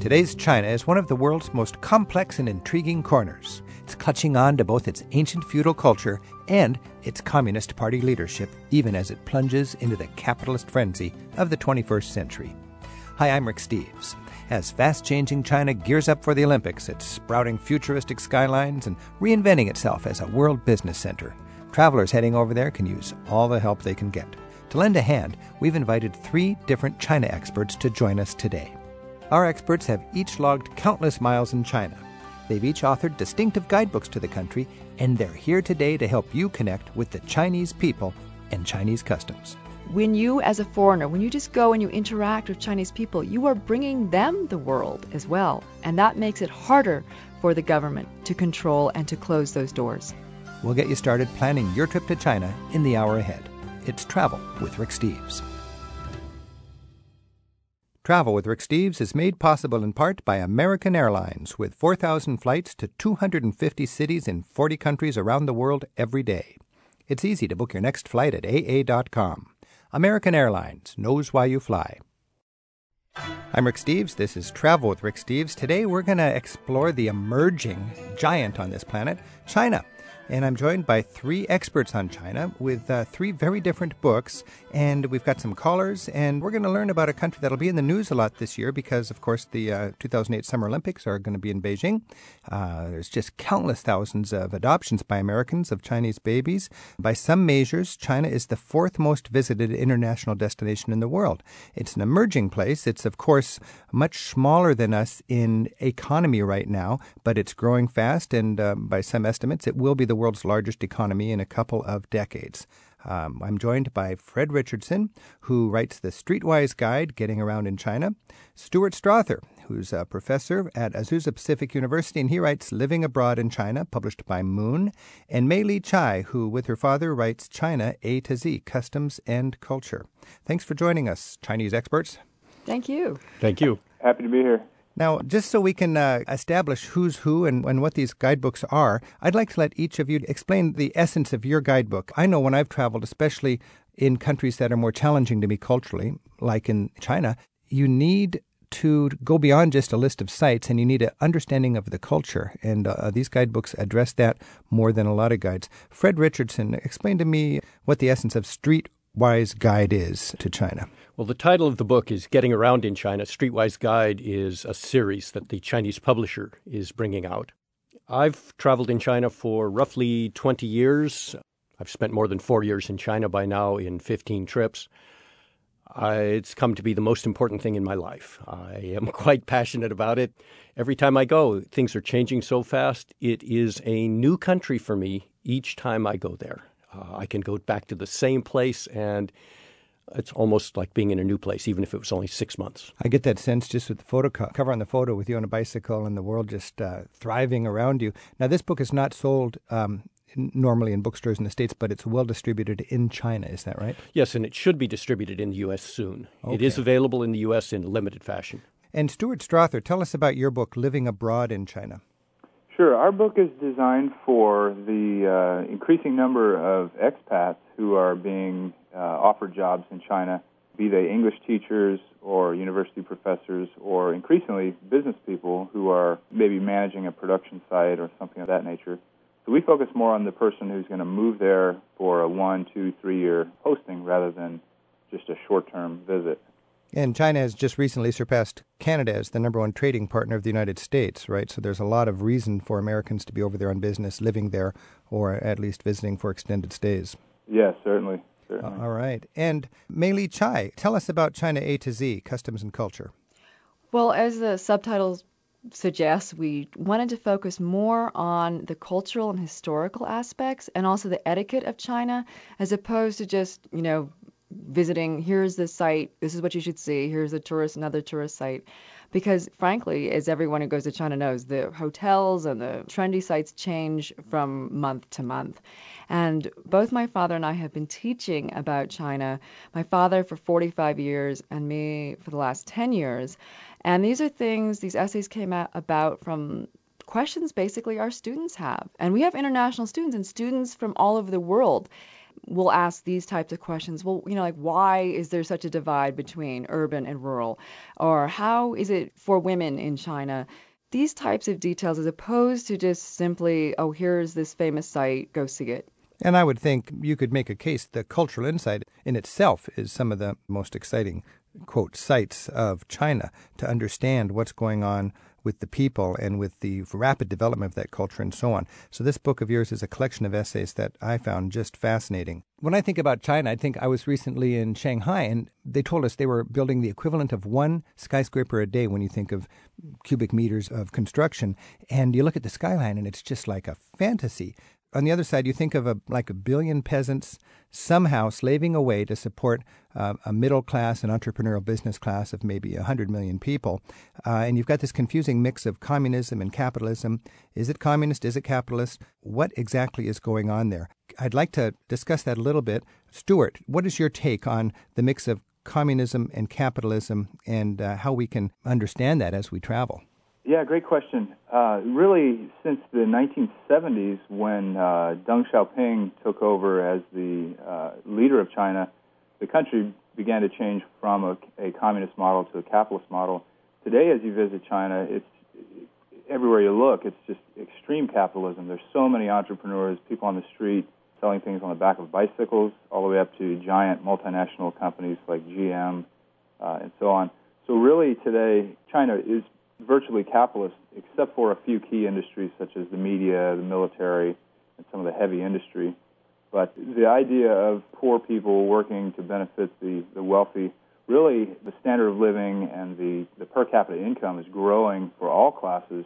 Today's China is one of the world's most complex and intriguing corners. It's clutching on to both its ancient feudal culture and its Communist Party leadership, even as it plunges into the capitalist frenzy of the 21st century. Hi, I'm Rick Steves. As fast changing China gears up for the Olympics, it's sprouting futuristic skylines and reinventing itself as a world business center. Travelers heading over there can use all the help they can get. To lend a hand, we've invited three different China experts to join us today. Our experts have each logged countless miles in China. They've each authored distinctive guidebooks to the country, and they're here today to help you connect with the Chinese people and Chinese customs. When you, as a foreigner, when you just go and you interact with Chinese people, you are bringing them the world as well. And that makes it harder for the government to control and to close those doors. We'll get you started planning your trip to China in the hour ahead. It's Travel with Rick Steves. Travel with Rick Steves is made possible in part by American Airlines, with 4,000 flights to 250 cities in 40 countries around the world every day. It's easy to book your next flight at AA.com. American Airlines knows why you fly. I'm Rick Steves. This is Travel with Rick Steves. Today we're going to explore the emerging giant on this planet, China and I'm joined by three experts on China with uh, three very different books. And we've got some callers, and we're going to learn about a country that'll be in the news a lot this year because, of course, the uh, 2008 Summer Olympics are going to be in Beijing. Uh, there's just countless thousands of adoptions by Americans of Chinese babies. By some measures, China is the fourth most visited international destination in the world. It's an emerging place. It's, of course, much smaller than us in economy right now, but it's growing fast, and uh, by some estimates, it will be the world's largest economy in a couple of decades. Um, I'm joined by Fred Richardson, who writes the Streetwise Guide Getting Around in China, Stuart Strother, who's a professor at Azusa Pacific University, and he writes Living Abroad in China, published by Moon, and Mei Li Chai, who, with her father, writes China A to Z Customs and Culture. Thanks for joining us, Chinese experts. Thank you. Thank you. Happy to be here. Now, just so we can uh, establish who's who and, and what these guidebooks are, I'd like to let each of you explain the essence of your guidebook. I know when I've traveled, especially in countries that are more challenging to me culturally, like in China, you need to go beyond just a list of sites and you need an understanding of the culture. And uh, these guidebooks address that more than a lot of guides. Fred Richardson, explain to me what the essence of Streetwise Guide is to China. Well, the title of the book is Getting Around in China. Streetwise Guide is a series that the Chinese publisher is bringing out. I've traveled in China for roughly 20 years. I've spent more than four years in China by now in 15 trips. I, it's come to be the most important thing in my life. I am quite passionate about it. Every time I go, things are changing so fast. It is a new country for me each time I go there. Uh, I can go back to the same place and it's almost like being in a new place, even if it was only six months. I get that sense just with the photo co- cover on the photo with you on a bicycle and the world just uh, thriving around you. Now, this book is not sold um, normally in bookstores in the States, but it's well distributed in China. Is that right? Yes, and it should be distributed in the U.S. soon. Okay. It is available in the U.S. in limited fashion. And Stuart Strother, tell us about your book, Living Abroad in China. Sure. Our book is designed for the uh, increasing number of expats who are being uh, offered jobs in China, be they English teachers or university professors or increasingly business people who are maybe managing a production site or something of that nature. So we focus more on the person who's going to move there for a one, two, three year posting rather than just a short term visit. And China has just recently surpassed Canada as the number one trading partner of the United States, right? So there's a lot of reason for Americans to be over there on business, living there, or at least visiting for extended stays. Yes, certainly. certainly. All right. And Mei Li Chai, tell us about China A to Z, customs and culture. Well, as the subtitles suggest, we wanted to focus more on the cultural and historical aspects and also the etiquette of China as opposed to just, you know, visiting here's the site this is what you should see here's a tourist another tourist site. Because frankly as everyone who goes to china knows the hotels and the trendy sites change from month to month. And both my father and i have been teaching about china my father for 45 years and me for the last 10 years. And these are things these essays came out about from questions basically our students have. And we have international students and students from all over the world we'll ask these types of questions. Well, you know, like why is there such a divide between urban and rural? Or how is it for women in China? These types of details, as opposed to just simply, oh, here's this famous site, go see it. And I would think you could make a case the cultural insight in itself is some of the most exciting, quote, sites of China to understand what's going on with the people and with the rapid development of that culture and so on. So this book of yours is a collection of essays that I found just fascinating. When I think about China, I think I was recently in Shanghai and they told us they were building the equivalent of one skyscraper a day when you think of cubic meters of construction. And you look at the skyline and it's just like a fantasy on the other side, you think of a, like a billion peasants somehow slaving away to support uh, a middle class and entrepreneurial business class of maybe 100 million people. Uh, and you've got this confusing mix of communism and capitalism. Is it communist? Is it capitalist? What exactly is going on there? I'd like to discuss that a little bit. Stuart, what is your take on the mix of communism and capitalism and uh, how we can understand that as we travel? Yeah, great question. Uh, really, since the 1970s, when uh, Deng Xiaoping took over as the uh, leader of China, the country began to change from a, a, communist model to a capitalist model. Today, as you visit China, it's everywhere you look, it's just extreme capitalism. There's so many entrepreneurs, people on the street selling things on the back of bicycles, all the way up to giant multinational companies like GM uh, and so on. So, really, today, China is virtually capitalist, except for a few key industries such as the media, the military, and some of the heavy industry. But the idea of poor people working to benefit the, the wealthy, really the standard of living and the, the per capita income is growing for all classes.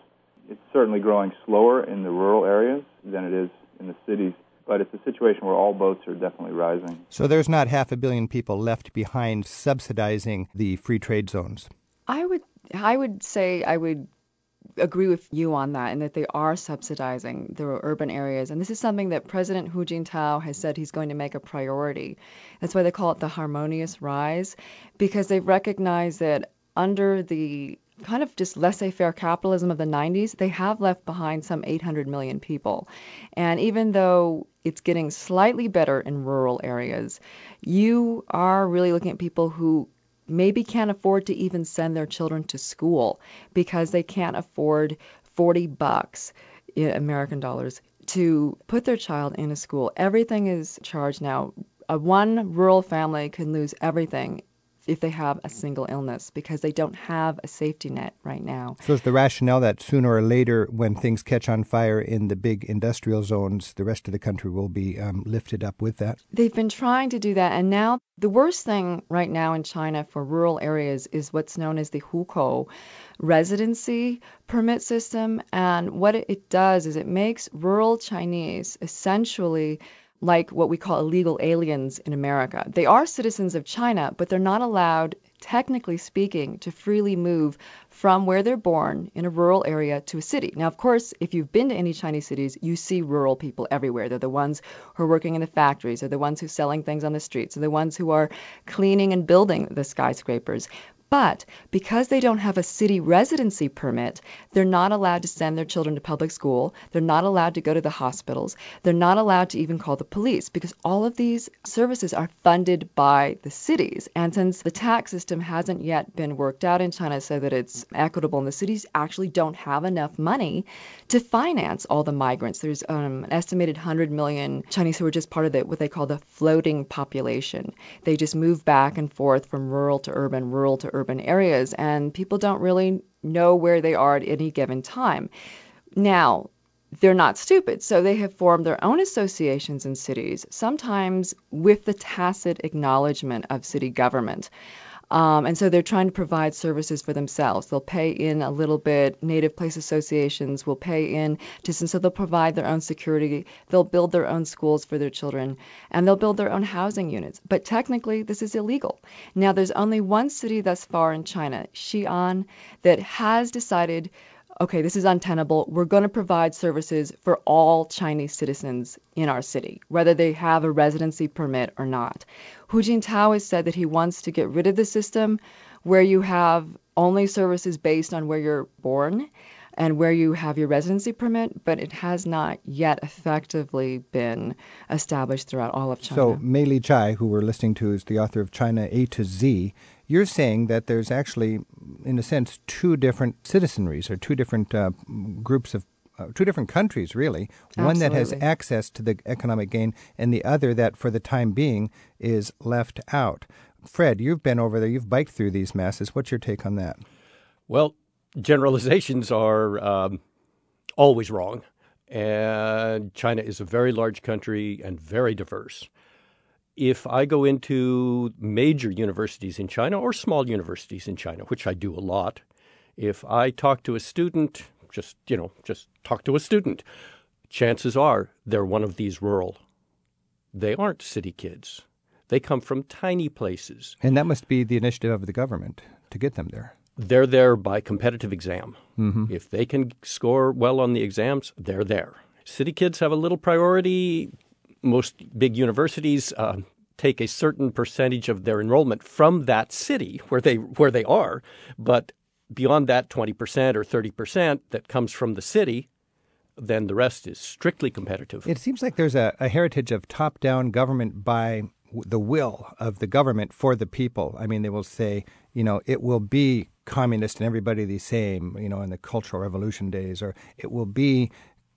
It's certainly growing slower in the rural areas than it is in the cities, but it's a situation where all boats are definitely rising. So there's not half a billion people left behind subsidizing the free trade zones. I would I would say I would agree with you on that and that they are subsidizing the urban areas. And this is something that President Hu Jintao has said he's going to make a priority. That's why they call it the harmonious rise, because they recognize that under the kind of just laissez-faire capitalism of the 90s, they have left behind some 800 million people. And even though it's getting slightly better in rural areas, you are really looking at people who maybe can't afford to even send their children to school because they can't afford 40 bucks eh, American dollars to put their child in a school. Everything is charged now. A one rural family can lose everything if they have a single illness because they don't have a safety net right now. So, is the rationale that sooner or later, when things catch on fire in the big industrial zones, the rest of the country will be um, lifted up with that? They've been trying to do that, and now the worst thing right now in China for rural areas is what's known as the hukou residency permit system. And what it does is it makes rural Chinese essentially like what we call illegal aliens in America. They are citizens of China, but they're not allowed, technically speaking, to freely move from where they're born in a rural area to a city. Now, of course, if you've been to any Chinese cities, you see rural people everywhere. They're the ones who are working in the factories, they're the ones who are selling things on the streets, they're the ones who are cleaning and building the skyscrapers. But because they don't have a city residency permit, they're not allowed to send their children to public school. They're not allowed to go to the hospitals. They're not allowed to even call the police because all of these services are funded by the cities. And since the tax system hasn't yet been worked out in China so that it's equitable, and the cities actually don't have enough money to finance all the migrants. There's um, an estimated 100 million Chinese who are just part of the, what they call the floating population. They just move back and forth from rural to urban, rural to urban urban areas, and people don't really know where they are at any given time. Now, they're not stupid, so they have formed their own associations in cities, sometimes with the tacit acknowledgement of city government. Um, and so they're trying to provide services for themselves. They'll pay in a little bit. Native place associations will pay in to, so they'll provide their own security. They'll build their own schools for their children, and they'll build their own housing units. But technically, this is illegal. Now, there's only one city thus far in China, Xi'an, that has decided okay, this is untenable. We're going to provide services for all Chinese citizens in our city, whether they have a residency permit or not. Hu Jintao has said that he wants to get rid of the system where you have only services based on where you're born. And where you have your residency permit, but it has not yet effectively been established throughout all of China. So, Mei Li Chai, who we're listening to, is the author of China A to Z. You're saying that there's actually, in a sense, two different citizenries or two different uh, groups of uh, two different countries, really. Absolutely. One that has access to the economic gain, and the other that, for the time being, is left out. Fred, you've been over there. You've biked through these masses. What's your take on that? Well, generalizations are um, always wrong. And China is a very large country and very diverse. If I go into major universities in China or small universities in China, which I do a lot, if I talk to a student, just, you know, just talk to a student, chances are they're one of these rural. They aren't city kids. They come from tiny places. And that must be the initiative of the government to get them there they're there by competitive exam. Mm-hmm. If they can score well on the exams, they're there. City kids have a little priority. Most big universities uh, take a certain percentage of their enrollment from that city where they where they are, but beyond that 20% or 30% that comes from the city, then the rest is strictly competitive. It seems like there's a, a heritage of top-down government by the will of the government for the people. I mean, they will say, you know, it will be communist and everybody the same, you know, in the Cultural Revolution days, or it will be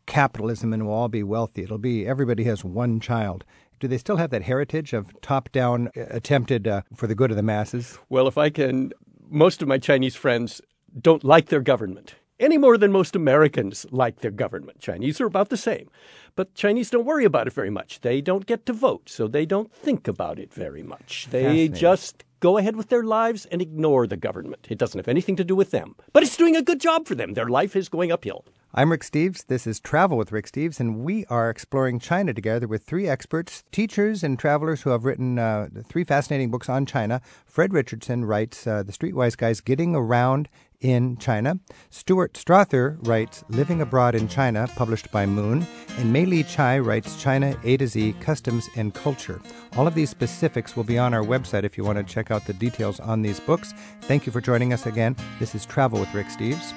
capitalism and we'll all be wealthy. It'll be everybody has one child. Do they still have that heritage of top down uh, attempted uh, for the good of the masses? Well, if I can, most of my Chinese friends don't like their government any more than most Americans like their government. Chinese are about the same. But Chinese don't worry about it very much. They don't get to vote, so they don't think about it very much. They just go ahead with their lives and ignore the government. It doesn't have anything to do with them. But it's doing a good job for them. Their life is going uphill. I'm Rick Steves. This is Travel with Rick Steves, and we are exploring China together with three experts, teachers, and travelers who have written uh, three fascinating books on China. Fred Richardson writes uh, The Streetwise Guys Getting Around in China. Stuart Strother writes Living Abroad in China, published by Moon. And Mei Li Chai writes China A to Z Customs and Culture. All of these specifics will be on our website if you want to check out the details on these books. Thank you for joining us again. This is Travel with Rick Steves,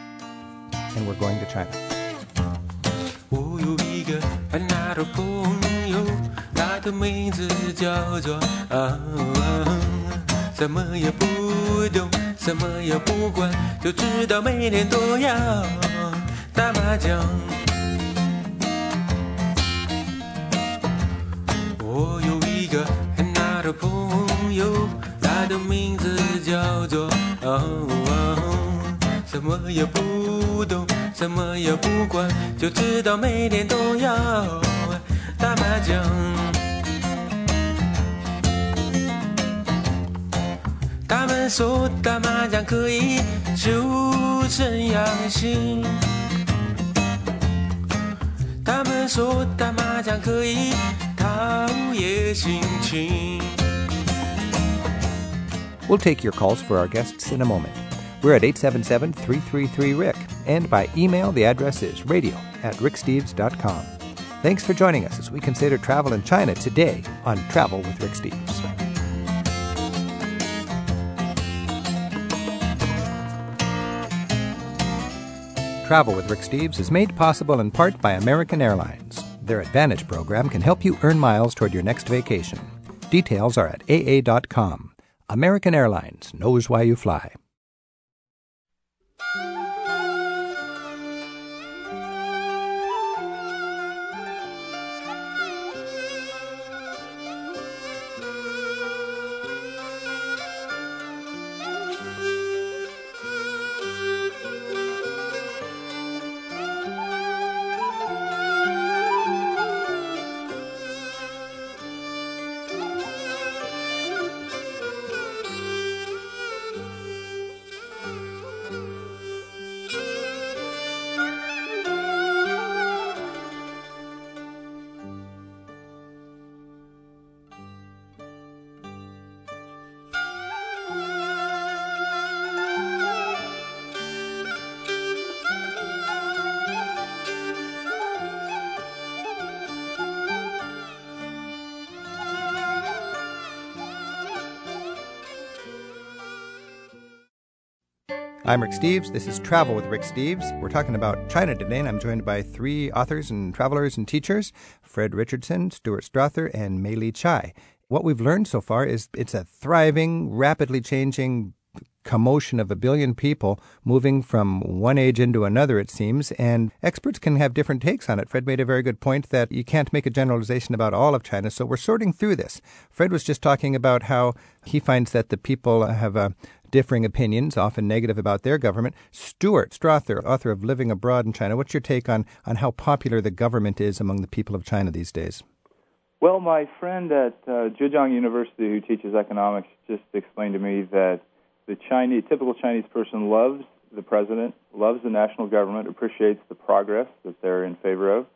and we're going to China. 什么也不懂。什么也不管，就知道每天都要打麻将。我有一个很好的朋友，他的名字叫做什么也不懂，什么也不管，就知道每天都要打麻将。他们说打麻将可以修身养性，他们说打麻将可以陶冶心情。We'll take your calls for our guests in a moment. We're at 877 333 Rick, and by email, the address is radio at ricksteves.com. Thanks for joining us as we consider travel in China today on Travel with Rick Steves. Travel with Rick Steves is made possible in part by American Airlines. Their Advantage program can help you earn miles toward your next vacation. Details are at aa.com. American Airlines knows why you fly. I'm Rick Steves. This is Travel with Rick Steves. We're talking about China today, and I'm joined by three authors and travelers and teachers Fred Richardson, Stuart Strother, and Mei Li Chai. What we've learned so far is it's a thriving, rapidly changing commotion of a billion people moving from one age into another, it seems, and experts can have different takes on it. Fred made a very good point that you can't make a generalization about all of China, so we're sorting through this. Fred was just talking about how he finds that the people have a differing opinions, often negative about their government. Stuart Strother, author of Living Abroad in China, what's your take on, on how popular the government is among the people of China these days? Well, my friend at uh, Zhejiang University who teaches economics just explained to me that the Chinese, typical Chinese person loves the president, loves the national government, appreciates the progress that they're in favor of,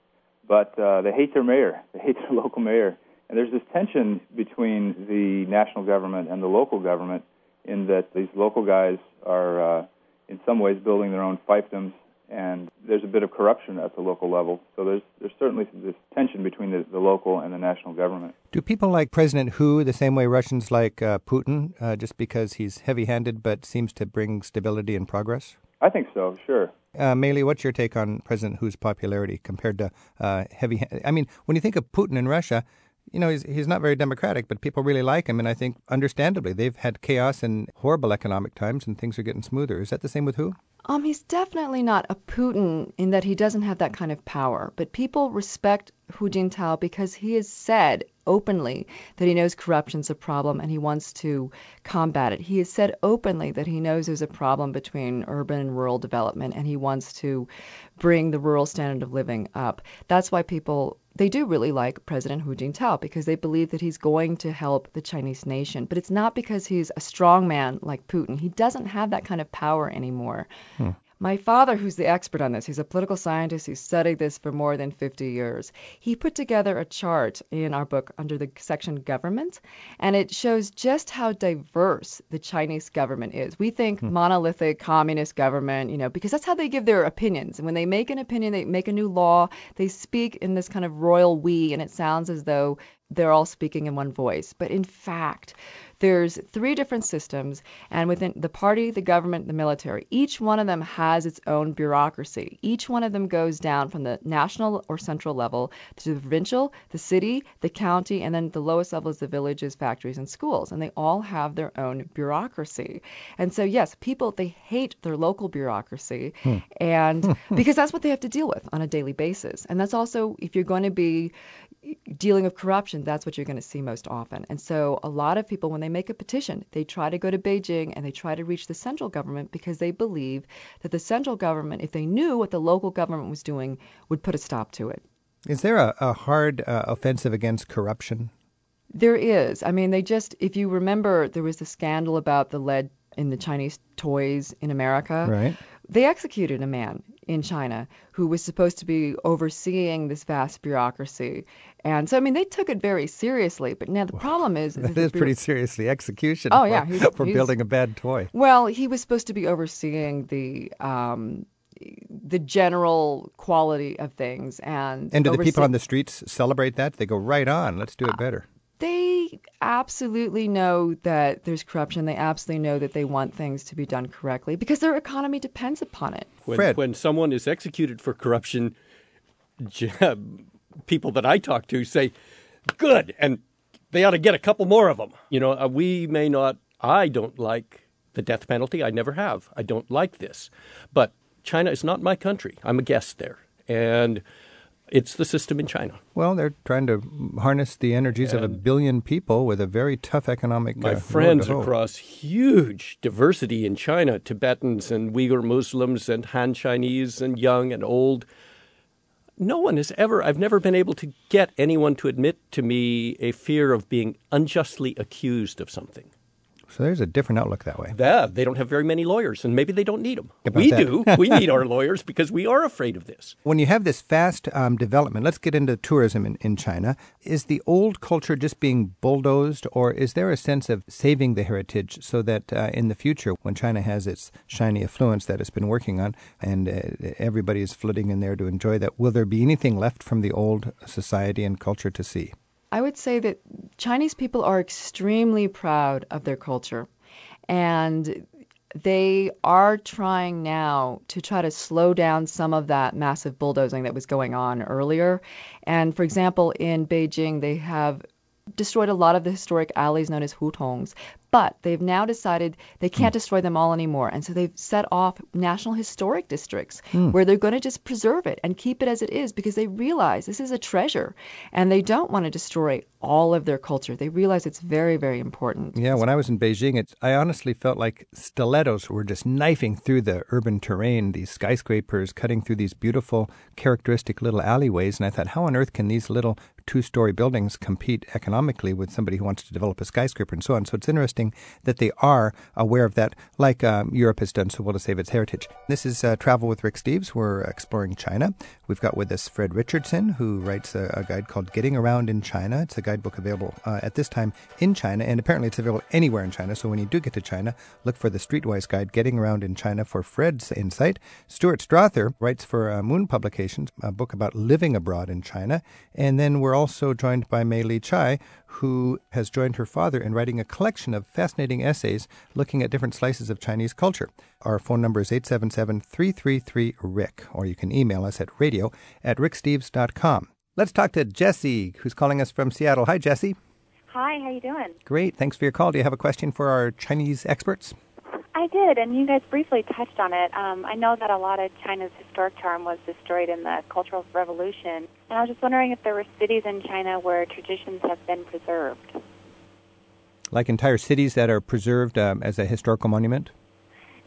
but uh, they hate their mayor. They hate their local mayor. And there's this tension between the national government and the local government in that these local guys are, uh, in some ways, building their own fiefdoms, and there's a bit of corruption at the local level. So there's there's certainly this tension between the, the local and the national government. Do people like President Hu the same way Russians like uh, Putin, uh, just because he's heavy-handed but seems to bring stability and progress? I think so. Sure. Uh, what's your take on President Hu's popularity compared to uh, heavy? I mean, when you think of Putin in Russia, you know, he's, he's not very democratic, but people really like him. And I think, understandably, they've had chaos and horrible economic times, and things are getting smoother. Is that the same with Hu? Um, he's definitely not a Putin in that he doesn't have that kind of power. But people respect Hu Jintao because he has said openly that he knows corruption's a problem and he wants to combat it. He has said openly that he knows there's a problem between urban and rural development and he wants to bring the rural standard of living up. That's why people they do really like President Hu Jintao because they believe that he's going to help the Chinese nation. But it's not because he's a strong man like Putin. He doesn't have that kind of power anymore. Hmm. My father, who's the expert on this, he's a political scientist who's studied this for more than 50 years. He put together a chart in our book under the section government, and it shows just how diverse the Chinese government is. We think hmm. monolithic communist government, you know, because that's how they give their opinions. And when they make an opinion, they make a new law, they speak in this kind of royal we, and it sounds as though they're all speaking in one voice. But in fact, there's three different systems, and within the party, the government, the military, each one of them has its own bureaucracy. Each one of them goes down from the national or central level to the provincial, the city, the county, and then the lowest level is the villages, factories, and schools. And they all have their own bureaucracy. And so, yes, people, they hate their local bureaucracy, hmm. and because that's what they have to deal with on a daily basis. And that's also, if you're going to be dealing with corruption, that's what you're going to see most often. And so a lot of people, when they make a petition, they try to go to Beijing and they try to reach the central government because they believe that the central government, if they knew what the local government was doing, would put a stop to it. Is there a, a hard uh, offensive against corruption? There is. I mean, they just, if you remember, there was the scandal about the lead in the Chinese toys in America. Right. They executed a man in China who was supposed to be overseeing this vast bureaucracy. And so, I mean, they took it very seriously. But now the problem is. that is, pretty seriously execution oh, for, yeah, he's, for he's, building a bad toy. Well, he was supposed to be overseeing the. Um, the general quality of things and and do the people on the streets celebrate that they go right on let's do it better they absolutely know that there's corruption. They absolutely know that they want things to be done correctly because their economy depends upon it. When, Fred. when someone is executed for corruption, people that I talk to say, good, and they ought to get a couple more of them. You know, uh, we may not, I don't like the death penalty. I never have. I don't like this. But China is not my country. I'm a guest there. And it's the system in China. Well, they're trying to harness the energies and of a billion people with a very tough economic. My uh, friends across huge diversity in China, Tibetans and Uyghur Muslims and Han Chinese and young and old. No one has ever, I've never been able to get anyone to admit to me a fear of being unjustly accused of something. So there's a different outlook that way. Yeah, they don't have very many lawyers, and maybe they don't need them. We that? do. we need our lawyers because we are afraid of this. When you have this fast um, development, let's get into tourism in, in China. Is the old culture just being bulldozed, or is there a sense of saving the heritage so that uh, in the future, when China has its shiny affluence that it's been working on, and uh, everybody is flooding in there to enjoy that, will there be anything left from the old society and culture to see? I would say that Chinese people are extremely proud of their culture. And they are trying now to try to slow down some of that massive bulldozing that was going on earlier. And for example, in Beijing, they have destroyed a lot of the historic alleys known as hutongs, but they've now decided they can't destroy them all anymore. And so they've set off national historic districts mm. where they're going to just preserve it and keep it as it is because they realize this is a treasure and they don't want to destroy all of their culture. They realize it's very, very important. Yeah, when I was in Beijing, I honestly felt like stilettos were just knifing through the urban terrain, these skyscrapers cutting through these beautiful, characteristic little alleyways. And I thought, how on earth can these little two story buildings compete economically with somebody who wants to develop a skyscraper and so on. So it's interesting that they are aware of that, like um, Europe has done so well to save its heritage. This is uh, Travel with Rick Steves. We're exploring China. We've got with us Fred Richardson, who writes a, a guide called Getting Around in China. It's a guidebook available uh, at this time in China, and apparently it's available anywhere in China. So when you do get to China, look for the Streetwise Guide, Getting Around in China for Fred's insight. Stuart Strother writes for uh, Moon Publications, a book about living abroad in China. And then we're also joined by Mei Li Chai, who has joined her father in writing a collection of fascinating essays looking at different slices of Chinese culture. Our phone number is 877 333 Rick, or you can email us at radio at ricksteves.com. Let's talk to Jesse, who's calling us from Seattle. Hi, Jesse. Hi, how you doing? Great. Thanks for your call. Do you have a question for our Chinese experts? I did, and you guys briefly touched on it. Um, I know that a lot of China's historic charm was destroyed in the Cultural Revolution, and I was just wondering if there were cities in China where traditions have been preserved. Like entire cities that are preserved um, as a historical monument?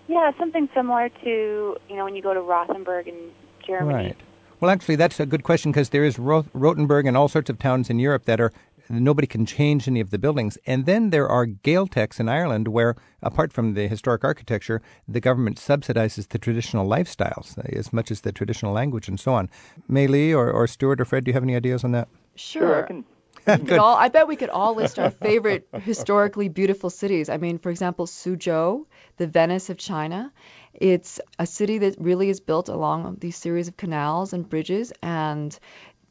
Yeah, something similar to, you know, when you go to Rothenburg in Germany. Right. Well, actually, that's a good question because there is Rothenburg and all sorts of towns in Europe that are nobody can change any of the buildings. And then there are Gaeltachts in Ireland where, apart from the historic architecture, the government subsidizes the traditional lifestyles as much as the traditional language and so on. Mei Li or, or Stuart or Fred, do you have any ideas on that? Sure. sure all, I bet we could all list our favorite historically beautiful cities. I mean, for example, Suzhou, the Venice of China. It's a city that really is built along these series of canals and bridges, and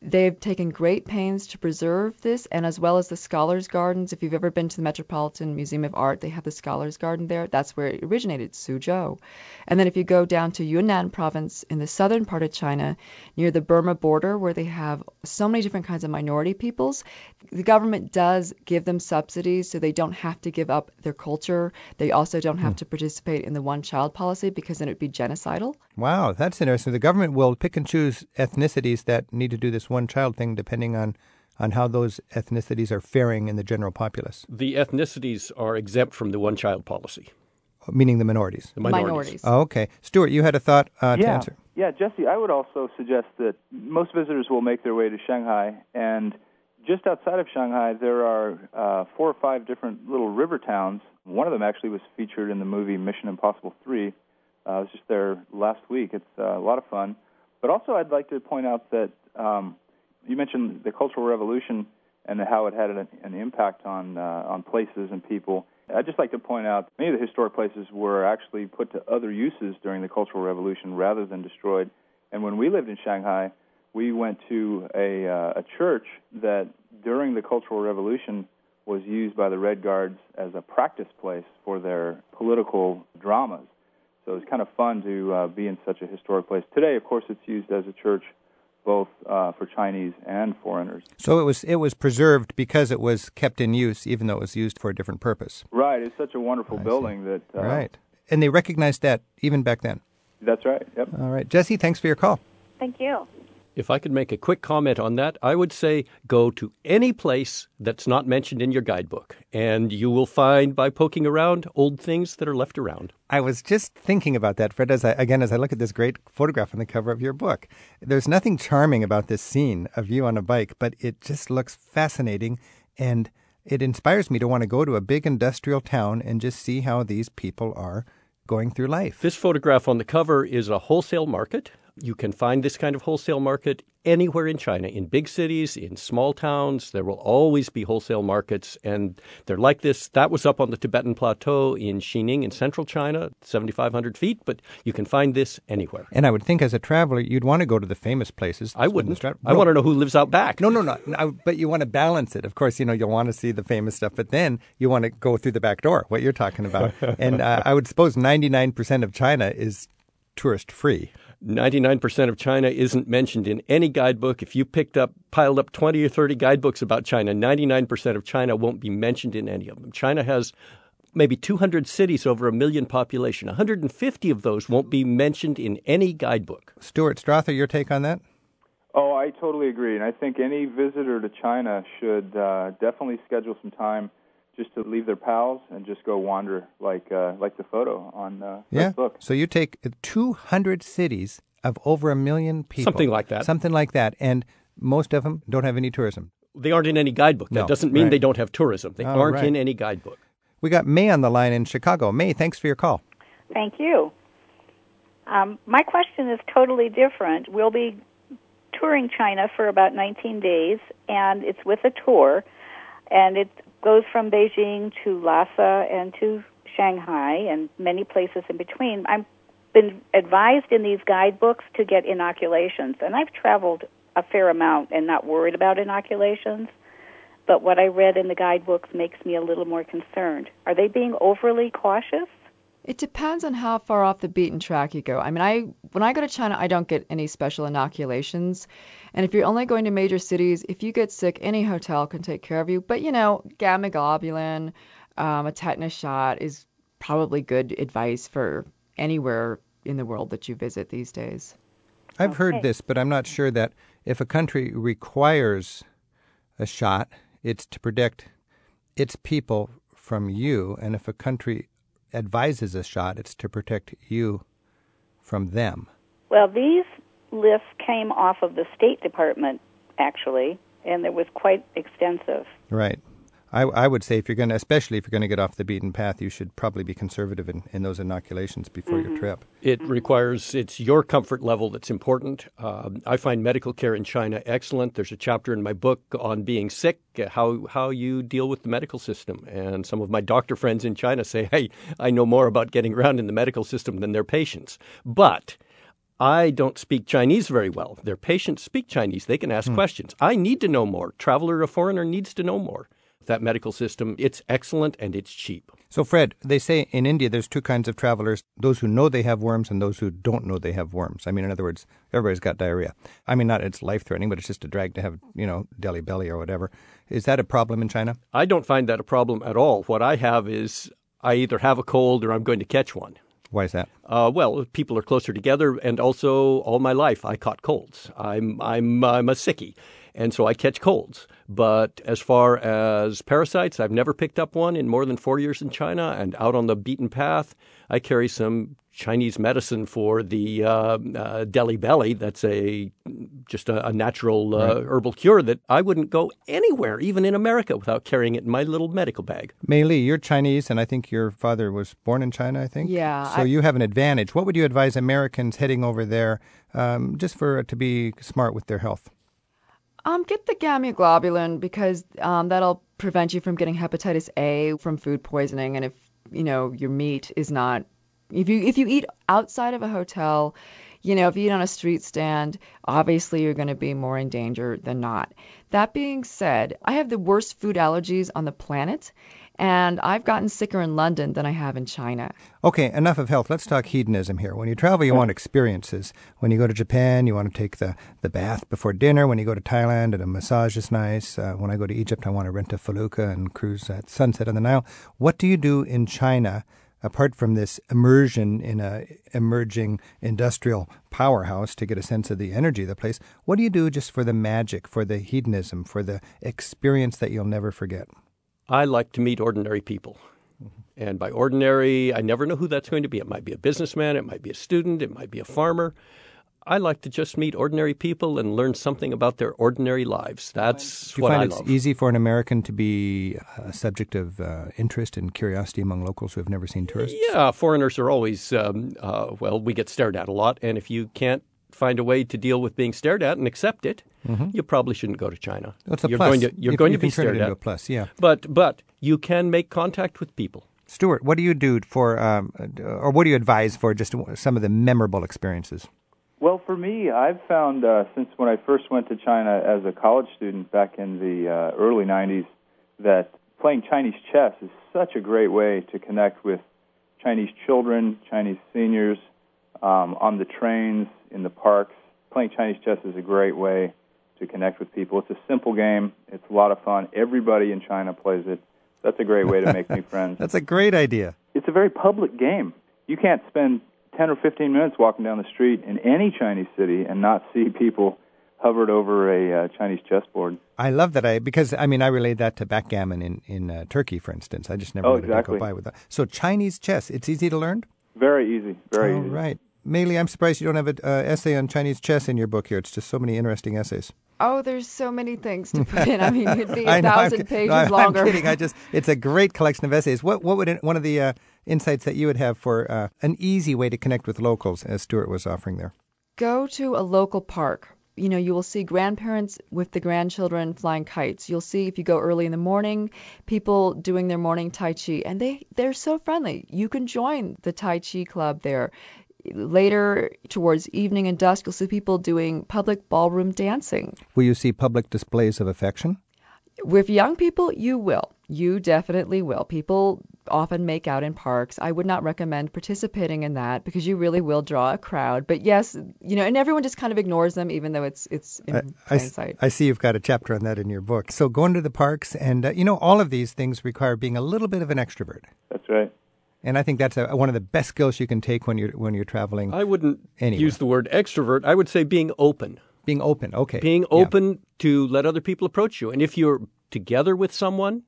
They've taken great pains to preserve this, and as well as the Scholars Gardens. If you've ever been to the Metropolitan Museum of Art, they have the Scholars Garden there. That's where it originated, Suzhou. And then if you go down to Yunnan province in the southern part of China, near the Burma border, where they have so many different kinds of minority peoples, the government does give them subsidies so they don't have to give up their culture. They also don't have hmm. to participate in the one child policy because then it would be genocidal. Wow, that's interesting. The government will pick and choose ethnicities that need to do this one child thing depending on on how those ethnicities are faring in the general populace. The ethnicities are exempt from the one child policy. Meaning the minorities. The minorities. minorities. Oh, okay. Stuart, you had a thought uh, yeah. to answer. Yeah, Jesse, I would also suggest that most visitors will make their way to Shanghai, and just outside of Shanghai, there are uh, four or five different little river towns. One of them actually was featured in the movie Mission Impossible 3. Uh, I was just there last week. It's uh, a lot of fun. But also, I'd like to point out that um, you mentioned the Cultural Revolution and how it had an, an impact on uh, on places and people. I'd just like to point out many of the historic places were actually put to other uses during the Cultural Revolution rather than destroyed. And when we lived in Shanghai, we went to a, uh, a church that during the Cultural Revolution was used by the Red Guards as a practice place for their political dramas. So it was kind of fun to uh, be in such a historic place. Today, of course, it's used as a church both uh, for Chinese and foreigners. So it was it was preserved because it was kept in use, even though it was used for a different purpose. Right. It's such a wonderful I building see. that. Uh, right. And they recognized that even back then. That's right. Yep. All right, Jesse. Thanks for your call. Thank you. If I could make a quick comment on that, I would say go to any place that's not mentioned in your guidebook, and you will find by poking around old things that are left around. I was just thinking about that, Fred, as I, again, as I look at this great photograph on the cover of your book. There's nothing charming about this scene of you on a bike, but it just looks fascinating, and it inspires me to want to go to a big industrial town and just see how these people are going through life. This photograph on the cover is a wholesale market you can find this kind of wholesale market anywhere in China, in big cities, in small towns. There will always be wholesale markets, and they're like this. That was up on the Tibetan Plateau in Xining in central China, 7,500 feet, but you can find this anywhere. And I would think as a traveler, you'd want to go to the famous places. I wouldn't. No. I want to know who lives out back. No, no, no, no. But you want to balance it. Of course, you know, you'll want to see the famous stuff, but then you want to go through the back door, what you're talking about. and uh, I would suppose 99% of China is tourist free. 99% of China isn't mentioned in any guidebook. If you picked up, piled up 20 or 30 guidebooks about China, 99% of China won't be mentioned in any of them. China has maybe 200 cities over a million population. 150 of those won't be mentioned in any guidebook. Stuart Strother, your take on that? Oh, I totally agree. And I think any visitor to China should uh, definitely schedule some time just to leave their pals and just go wander like uh, like the photo on uh, yeah. book. So you take 200 cities of over a million people. Something like that. Something like that. And most of them don't have any tourism. They aren't in any guidebook. That doesn't mean right. they don't have tourism. They oh, aren't right. in any guidebook. We got May on the line in Chicago. May, thanks for your call. Thank you. Um, my question is totally different. We'll be touring China for about 19 days, and it's with a tour, and it goes from Beijing to Lhasa and to Shanghai and many places in between. I've been advised in these guidebooks to get inoculations, and I've traveled a fair amount and not worried about inoculations. But what I read in the guidebooks makes me a little more concerned. Are they being overly cautious? It depends on how far off the beaten track you go. I mean, I when I go to China, I don't get any special inoculations. And if you're only going to major cities, if you get sick, any hotel can take care of you. But you know, gamma globulin, um, a tetanus shot is probably good advice for anywhere in the world that you visit these days. I've Okay. heard this, but I'm not sure that if a country requires a shot, it's to protect its people from you, and if a country advises a shot, it's to protect you from them. Well, these lists came off of the State Department, actually, and it was quite extensive. Right. I, I would say if you're going to, especially if you're going to get off the beaten path, you should probably be conservative in, in those inoculations before your trip. It requires, it's your comfort level that's important. Um, I find medical care in China excellent. There's a chapter in my book on being sick, uh, how, how you deal with the medical system. And some of my doctor friends in China say, hey, I know more about getting around in the medical system than their patients. But I don't speak Chinese very well. Their patients speak Chinese. They can ask questions. I need to know more. Traveler or foreigner needs to know more. That medical system, it's excellent and it's cheap. So, Fred, they say in India there's two kinds of travelers those who know they have worms and those who don't know they have worms. I mean, in other words, everybody's got diarrhea. I mean, not it's life threatening, but it's just a drag to have, you know, Delhi belly or whatever. Is that a problem in China? I don't find that a problem at all. What I have is I either have a cold or I'm going to catch one. Why is that? Uh, well, people are closer together, and also all my life I caught colds. I'm I'm I'm a sickie, and so I catch colds. But as far as parasites, I've never picked up one in more than four years in China. And out on the beaten path, I carry some Chinese medicine for the uh, uh, Delhi belly. That's a just a, a natural uh, herbal cure that I wouldn't go anywhere, even in America, without carrying it in my little medical bag. Mei Li, you're Chinese, and I think your father was born in China, I think? Yeah, So I- you have an advantage. What would you advise Americans heading over there um, just for to be smart with their health? Um, get the gamma globulin because um, that'll prevent you from getting hepatitis A from food poisoning. And if you know your meat is not, if you if you eat outside of a hotel, you know if you eat on a street stand, obviously you're going to be more in danger than not. That being said, I have the worst food allergies on the planet, and I've gotten sicker in London than I have in China. Okay, enough of health. Let's talk hedonism here. When you travel, you want experiences. When you go to Japan, you want to take the, the bath before dinner. When you go to Thailand, and a massage is nice. Uh, when I go to Egypt, I want to rent a felucca and cruise at sunset on the Nile. What do you do in China, apart from this immersion in a emerging industrial powerhouse to get a sense of the energy of the place? What do you do just for the magic, for the hedonism, for the experience that you'll never forget? I like to meet ordinary people. And by ordinary, I never know who that's going to be. It might be a businessman, it might be a student, it might be a farmer. I like to just meet ordinary people and learn something about their ordinary lives. That's Do you what find I it's love. easy for an American to be a subject of uh, interest and curiosity among locals who have never seen tourists? Yeah, foreigners are always, um, uh, well, we get stared at a lot. And if you can't find a way to deal with being stared at and accept it, you probably shouldn't go to China. That's a you're plus. going to you're You- going you to be can turn it stared into at. a plus, yeah. But but you can make contact with people. Stuart, what do you do for, um, or what do you advise for just some of the memorable experiences? Well, for me, I've found uh, since when I first went to China as a college student back in the uh, early 90s that playing Chinese chess is such a great way to connect with Chinese children, Chinese seniors, um, on the trains, in the parks. Playing Chinese chess is a great way to connect with people. It's a simple game, it's a lot of fun. Everybody in China plays it. That's a great way to make new friends. That's a great idea. It's a very public game. You can't spend 10 or 15 minutes walking down the street in any Chinese city and not see people hovered over a uh, Chinese chessboard. I love that. I because I mean I relate that to backgammon in in uh, Turkey, for instance. I just never Oh, let it exactly. go by with that. So Chinese chess, it's easy to learn. Very easy, very All easy. right, Mei Li, I'm surprised you don't have an uh, essay on Chinese chess in your book here. It's just so many interesting essays. Oh, there's so many things to put in. I mean, it'd be a thousand pages no, I'm, longer. I'm kidding. I just it's a great collection of essays. What what would one of the uh, insights that you would have for uh, an easy way to connect with locals, as Stuart was offering there? Go to a local park. You know, you will see grandparents with the grandchildren flying kites. You'll see if you go early in the morning, people doing their morning tai chi, and they they're so friendly. You can join the tai chi club there. Later, towards evening and dusk, you'll see people doing public ballroom dancing. Will you see public displays of affection? With young people, you will. You definitely will. People often make out in parks. I would not recommend participating in that because you really will draw a crowd. But yes, you know, and everyone just kind of ignores them, even though it's it's in I, plain I s- sight. I see you've got a chapter on that in your book. So going to the parks, and uh, you know, all of these things require being a little bit of an extrovert, That's right. And I think that's a, one of the best skills you can take when you're when you're traveling. I wouldn't Anyway. use the word extrovert. I would say being open. being open, okay, Being Yeah. open to let other people approach you. And if you're together with someone,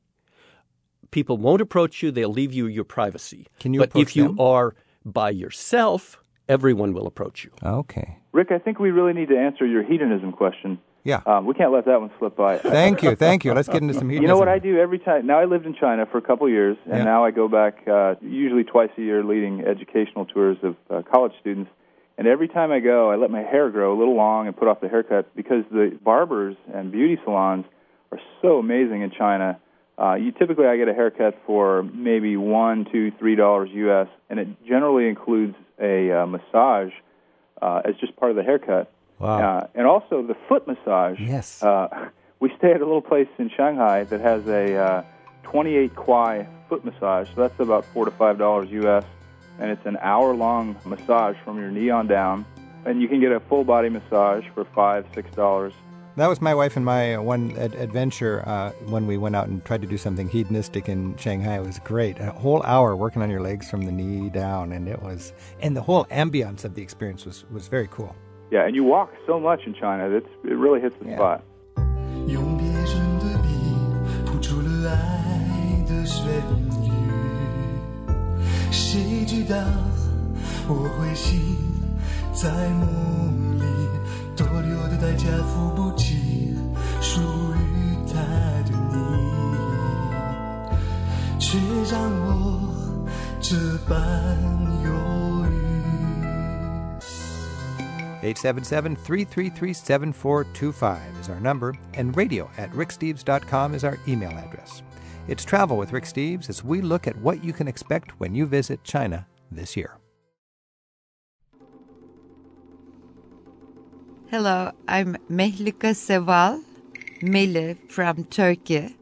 people won't approach you. They'll leave you your privacy. Can you But approach if you are by yourself, everyone will approach you. Okay, Rick, I think we really need to answer your hedonism question. Yeah. Um, we can't let that one slip by. Thank you, thank you. Let's get into some. You know what I do every time? Now I lived in China for a couple of years, and Yeah. now I go back uh, usually twice a year, leading educational tours of uh, college students. And every time I go, I let my hair grow a little long and put off the haircut because the barbers and beauty salons are so amazing in China. Uh, you typically I get a haircut for maybe one, two, three dollars U.S., and it generally includes a uh, massage uh, as just part of the haircut. Wow. Uh, and also the foot massage. Yes. Uh, we stay at a little place in Shanghai that has a uh, 28 kwai foot massage. So that's about four to five dollars U.S. And it's an hour-long massage from your knee on down. And you can get a full body massage for five, six dollars. That was my wife and my uh, one ad- adventure uh, when we went out and tried to do something hedonistic in Shanghai. It was great. A whole hour working on your legs from the knee down, and it was, and the whole ambiance of the experience was was very cool. Yeah, and you walk so much in China. That's it really hits the Yeah. spot. 877 333 7425 is our number, and radio at ricksteves.com is our email address. It's Travel with Rick Steves as we look at what you can expect when you visit China this year. Hello, I'm Mehlika Seval, Mele from Turkey.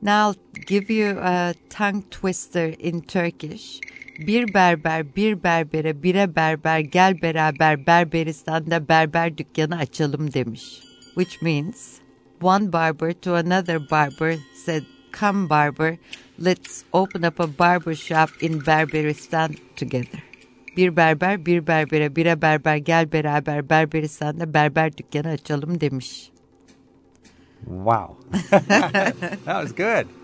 Now I'll give you a tongue twister in Turkish. Bir berber bir berbere bire berber gel beraber Berberistan'da berber dükkanı açalım demiş. Which means one barber to another barber said, come barber, let's open up a barber shop in Berberistan together. Bir berber bir berbere bire berber gel beraber Berberistan'da berber dükkanı açalım demiş. Wow. that was good.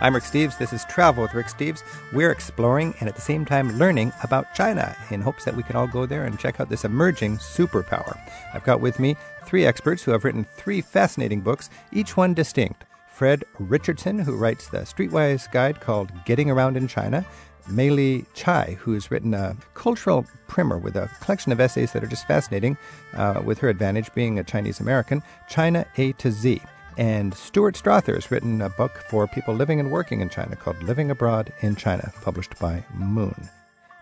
I'm Rick Steves. This is Travel with Rick Steves. We're exploring and at the same time learning about China in hopes that we can all go there and check out this emerging superpower. I've got with me three experts who have written three fascinating books, each one distinct. Fred Richardson, who writes the Streetwise guide called Getting Around in China, Mei Li Chai, who's written a cultural primer with a collection of essays that are just fascinating, uh, with her advantage being a Chinese American, China A to Z. And Stuart Strother has written a book for people living and working in China called Living Abroad in China, published by Moon.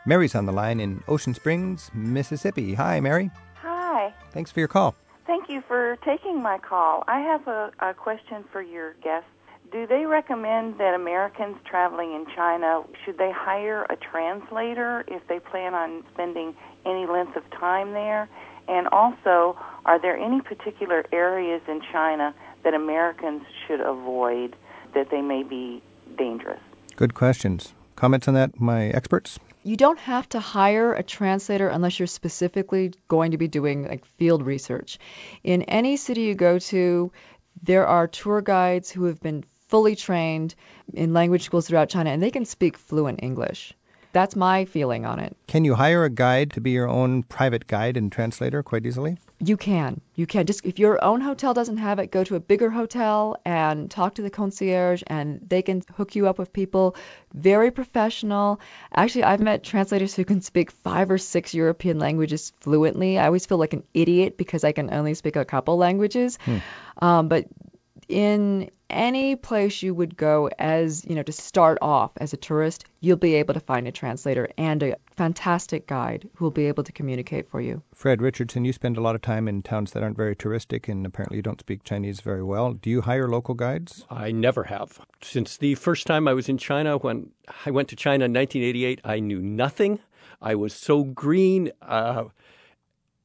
Mary's on the line in Ocean Springs, Mississippi. Hi, Mary. Hi. Thanks for your call. Thank you for taking my call. I have a, a question for your guests. Do they recommend that Americans traveling in China should they hire a translator if they plan on spending any length of time there? And also, are there any particular areas in China that Americans should avoid that they may be dangerous? Good questions. Comments on that, my experts? You don't have to hire a translator unless you're specifically going to be doing like field research. In any city you go to, there are tour guides who have been fully trained in language schools throughout China and they can speak fluent English. That's my feeling on it. Can you hire a guide to be your own private guide and translator quite easily? You can. You can. Just if your own hotel doesn't have it, go to a bigger hotel and talk to the concierge and they can hook you up with people very professional. Actually, I've met translators who can speak five or six European languages fluently. I always feel like an idiot because I can only speak a couple languages. Hmm. Um, but in any place you would go as, you know, to start off as a tourist, you'll be able to find a translator and a fantastic guide who will be able to communicate for you. Fred Richardson, you spend a lot of time in towns that aren't very touristic and apparently you don't speak Chinese very well. Do you hire local guides? I never have. Since the first time I was in China, when I went to China in 1988, I knew nothing. I was so green. Uh,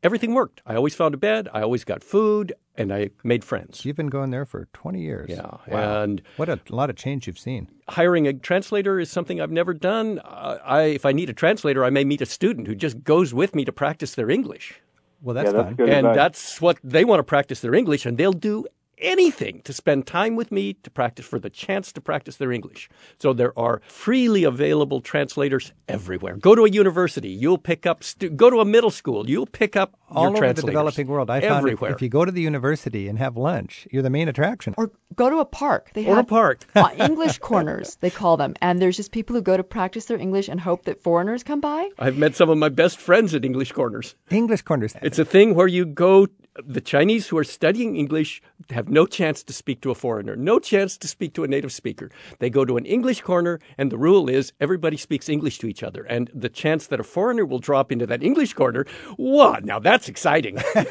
everything worked. I always found a bed. I always got food and I made friends. You've been going there for 20 years. Yeah. Wow. And what a lot of change you've seen. Hiring a translator is something I've never done. Uh, I, if I need a translator, I may meet a student who just goes with me to practice their English. Well, that's, yeah, that's fun. Good and advice. that's what they want to practice their English, and they'll do anything to spend time with me to practice for the chance to practice their English. So there are freely available translators everywhere. Go to a university, you'll pick up. Stu- go to a middle school, you'll pick up all your over the developing world. I found everywhere. if, if you go to the university and have lunch, you're the main attraction. Or go to a park. They or have a park. uh, English corners, they call them. And there's just people who go to practice their English and hope that foreigners come by. I've met some of my best friends at English Corners. English corners. It's a thing where you go. The Chinese who are studying English have no chance to speak to a foreigner, no chance to speak to a native speaker. They go to an English corner, and the rule is everybody speaks English to each other. And the chance that a foreigner will drop into that English corner, what? Now that's exciting. you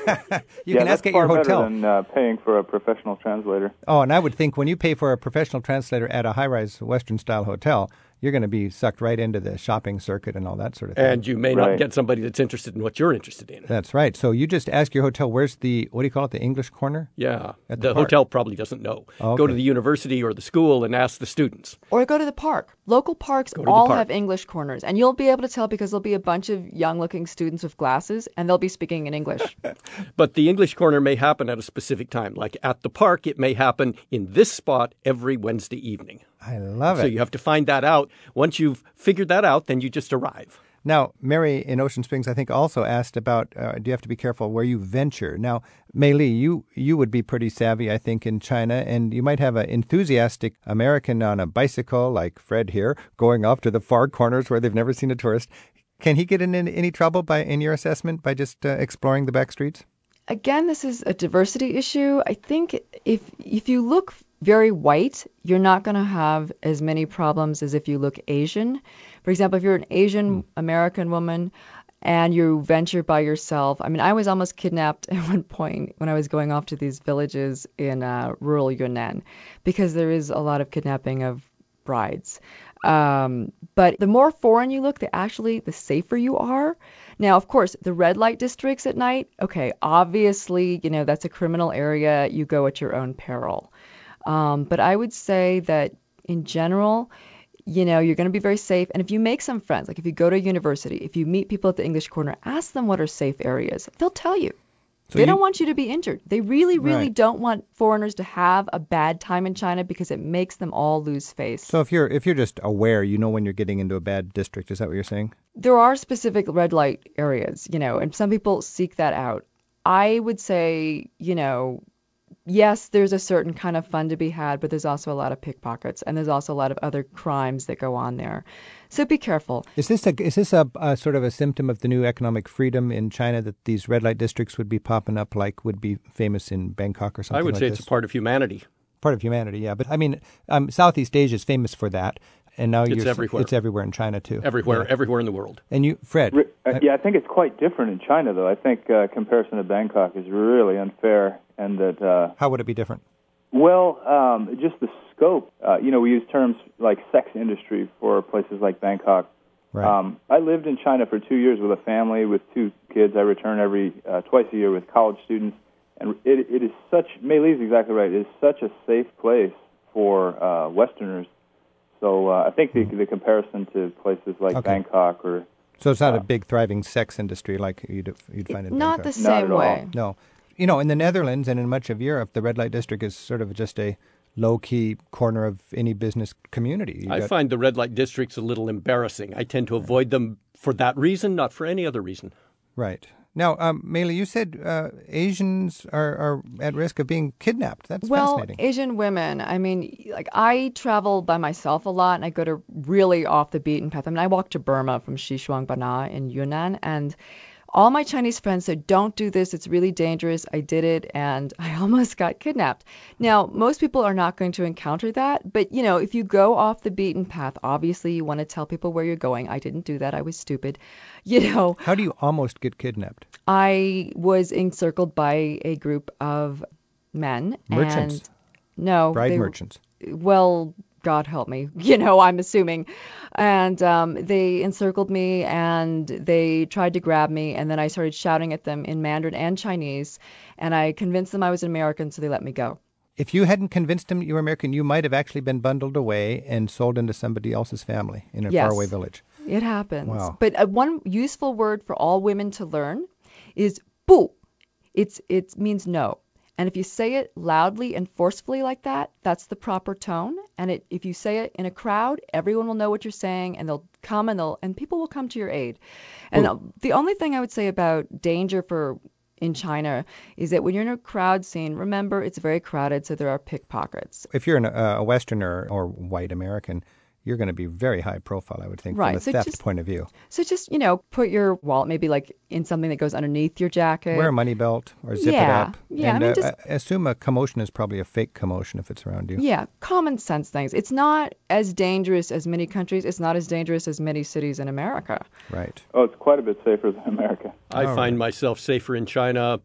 yeah, can ask at your hotel. better than uh, paying for a professional translator. Oh, and I would think when you pay for a professional translator at a high-rise Western-style hotel, you're going to be sucked right into the shopping circuit and all that sort of thing. and you may not get somebody that's interested in what you're interested in. That's right. So you just ask your hotel, where's the, what do you call it, the English corner? Yeah, At the the, hotel probably doesn't know. Oh, Go to the university or the school and ask the students. Or go to the park. Local parks all park. have English corners. And you'll be able to tell because there'll be a bunch of young looking students with glasses and they'll be speaking in English. But the English corner may happen at a specific time. Like at the park, it may happen in this spot every Wednesday evening. I love it. So you have to find that out. Once you've figured that out, then you just arrive. Now, Mary in Ocean Springs, I think, also asked about uh, do you have to be careful where you venture? Now, Mei Li, you, you would be pretty savvy, I think, in China, and you might have an enthusiastic American on a bicycle like Fred here going off to the far corners where they've never seen a tourist. Can he get in any, any trouble by, in your assessment, by just uh, exploring the back streets? Again, this is a diversity issue. I think if if you look very white, you're not going to have as many problems as if you look Asian. For example, if you're an Asian American woman and you venture by yourself, I mean, I was almost kidnapped at one point when I was going off to these villages in uh, rural Yunnan because there is a lot of kidnapping of brides. Um, but the more foreign you look, the actually the safer you are. Now, of course, the red light districts at night, okay, obviously, you know, that's a criminal area. You go at your own peril. Um, but I would say that in general, you know, you're going to be very safe. And if you make some friends, like if you go to university, if you meet people at the English corner, ask them what are safe areas. They'll tell you. So they you- don't want you to be injured. They really, really Right. don't want foreigners to have a bad time in China because it makes them all lose face. So if you're if you're just aware, you know when you're getting into a bad district. Is that what you're saying? there are specific red light areas, you know, and some people seek that out. I would say, you know, yes, there's a certain kind of fun to be had, but there's also a lot of pickpockets, and there's also a lot of other crimes that go on there. So be careful. Is this a is this a, a, sort of a symptom of the new economic freedom in China that these red light districts would be popping up like would be famous in Bangkok or something? I would like say this? it's a part of humanity. Part of humanity, yeah. But I mean, um, Southeast Asia is famous for that, and now It's you're, everywhere. It's everywhere in China too. Everywhere, Yeah. everywhere in the world. And you, Fred, Re- uh, yeah, I think it's quite different in China, though. I think uh, comparison to Bangkok is really unfair, and that uh, how would it be different? well, um, just the scope. Uh, you know, we use terms like sex industry for places like Bangkok. Right. Um, I lived in China for two years with a family with two kids. I return every uh, twice a year with college students, and it, it is such. Mei Li's exactly right. It is such a safe place for uh, Westerners. So uh, I think the, the comparison to places like Okay. Bangkok or So it's not a big thriving sex industry like you'd you'd find in Not the Bangkok. Not same all. way. No, you know, in the Netherlands and in much of Europe, the red light district is sort of just a low key corner of any business community. You I got- find the red light districts a little embarrassing. I tend to avoid them for that reason, not for any other reason. right now, um, you said uh, Asians are, are at risk of being kidnapped. That's well, fascinating. Asian women. I mean, like I travel by myself a lot, and I go to really off the beaten path. I mean, I walked to Burma from Xishuangbanna in Yunnan, and all my Chinese friends said, "Don't do this. It's really dangerous." I did it, and I almost got kidnapped. Now, most people are not going to encounter that, but you know, if you go off the beaten path, obviously you want to tell people where you're going. I didn't do that. I was stupid. You know, How do you almost get kidnapped? I was encircled by a group of men. Merchants. And no. Bride they- merchants. Well, God help me. You know, I'm assuming. And um, they encircled me and they tried to grab me. And then I started shouting at them in Mandarin and Chinese. And I convinced them I was an American, so they let me go. If you hadn't convinced them you were American, you might have actually been bundled away and sold into somebody else's family in a Yes. faraway village. It happens. Wow. But uh, one useful word for all women to learn is 不. It's it means no. And if you say it loudly and forcefully like that, that's the proper tone. And it, if you say it in a crowd, everyone will know what you're saying, and they'll come and they'll and people will come to your aid. And uh, the only thing I would say about danger for in China is that when you're in a crowd scene, remember it's very crowded, so there are pickpockets. If you're an, uh, a Westerner or white American, you're going to be very high profile, I would think, Right, from a so theft just- point of view. So just you know, put your wallet maybe like in something that goes underneath your jacket. Wear a money belt or zip it up. yeah, I And mean, uh, just- assume a commotion is probably a fake commotion if it's around you. Yeah, common sense things. It's not as dangerous as many countries. It's not as dangerous as many cities in America. Right. oh, it's quite a bit safer than America. I find myself safer in China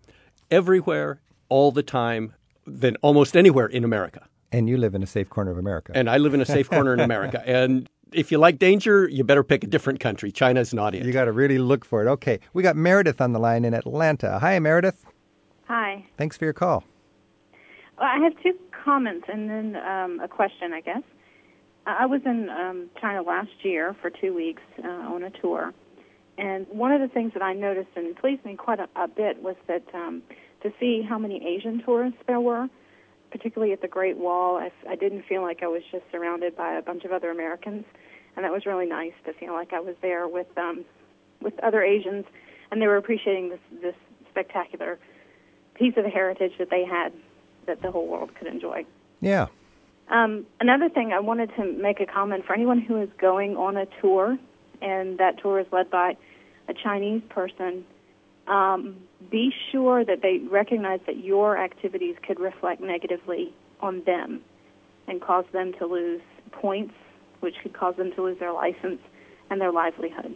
everywhere, all the time, than almost anywhere in America. And you live in a safe corner of America. And I live in a safe corner in America. And if you like danger, you better pick a different country. China's not it. you got to really look for it. Okay, we got Meredith on the line in Atlanta. Hi, Meredith. Hi. Thanks for your call. Well, I have two comments and then um, a question, I guess. I I was in um, China last year for two weeks uh, on a tour, and one of the things that I noticed and pleased me quite a, a bit was that um, to see how many Asian tourists there were, particularly at the Great Wall. I didn't feel like I was just surrounded by a bunch of other Americans, and that was really nice to feel like I was there with um, with other Asians, and they were appreciating this this spectacular piece of heritage that they had that the whole world could enjoy. Yeah. Um, another thing, I wanted to make a comment for anyone who is going on a tour, and that tour is led by a Chinese person. Um, be sure that they recognize that your activities could reflect negatively on them and cause them to lose points, which could cause them to lose their license and their livelihood.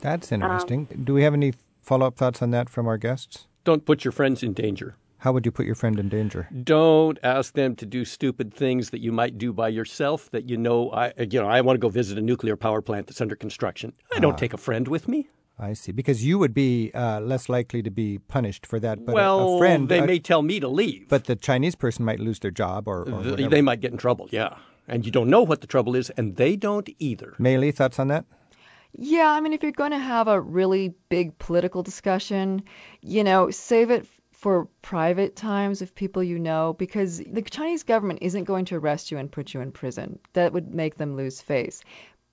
That's interesting. Do we have any follow up thoughts on that from our guests? Don't put your friends in danger. How would you put your friend in danger? Don't ask them to do stupid things that you might do by yourself. That you know, I you know, I want to go visit a nuclear power plant that's under construction. I don't take a friend with me. I see. Because you would be uh, less likely to be punished for that. But a- well, a, friend, they uh, may tell me to leave, But the Chinese person might lose their job or, or Th- whatever. they might get in trouble. Yeah, and you don't know what the trouble is, and they don't either. Mei Li, thoughts on that? Yeah, I mean, if you're going to have a really big political discussion, you know, save it for private times with people you know, because the Chinese government isn't going to arrest you and put you in prison. That would make them lose face.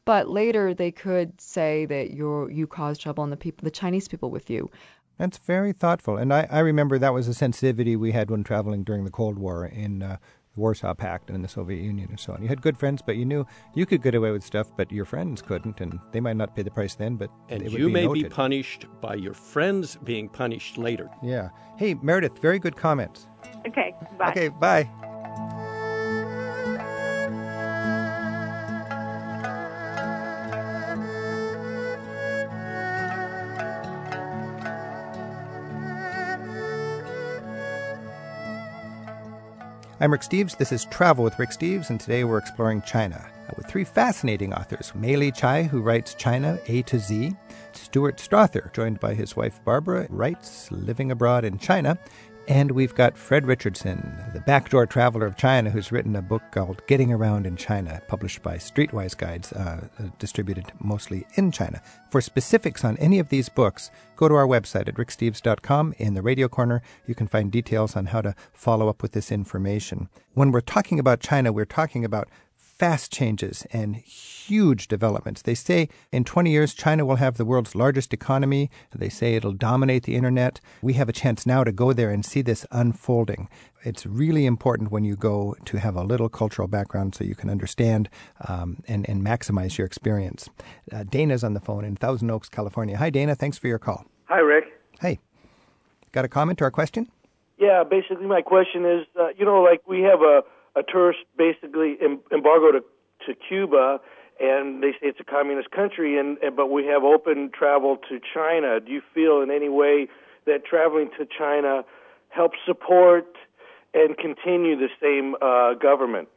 But later they could say that you're you caused trouble and the people, the Chinese people with you That's very thoughtful. And I, I remember that was a sensitivity we had when traveling during the Cold War in uh, the Warsaw Pact and in the Soviet Union and so on. You had good friends, but you knew you could get away with stuff, but your friends couldn't, and they might not pay the price then, but and it would you be may noted. be punished by your friends being punished later. Yeah. Hey, Meredith, very good comments. Okay, bye. Okay, bye. I'm Rick Steves. This is Travel with Rick Steves, and today we're exploring China uh, with three fascinating authors Mei Li Chai, who writes China A to Z, Stuart Strother, joined by his wife Barbara, writes Living Abroad in China, and we've got Fred Richardson, the backdoor traveler of China, who's written a book called Getting Around in China, published by Streetwise Guides, uh, uh, distributed mostly in China. For specifics on any of these books, go to our website at ricksteves.com. In the radio corner, you can find details on how to follow up with this information. When we're talking about China, we're talking about fast changes and huge developments. They say in 20 years, China will have the world's largest economy. They say it'll dominate the internet. We have a chance now to go there and see this unfolding. It's really important when you go to have a little cultural background so you can understand um, and, and maximize your experience. Uh, Dana's on the phone in Thousand Oaks, California. Hi, Dana. Thanks for your call. Hi, Rick. Hey. Got a comment or a question? Yeah, basically, my question is uh, you know, like we have a a tourist basically em- embargo to to Cuba, and they say it's a communist country, and, and but we have open travel to China. Do you feel in any way that traveling to China helps support and continue the same uh, government?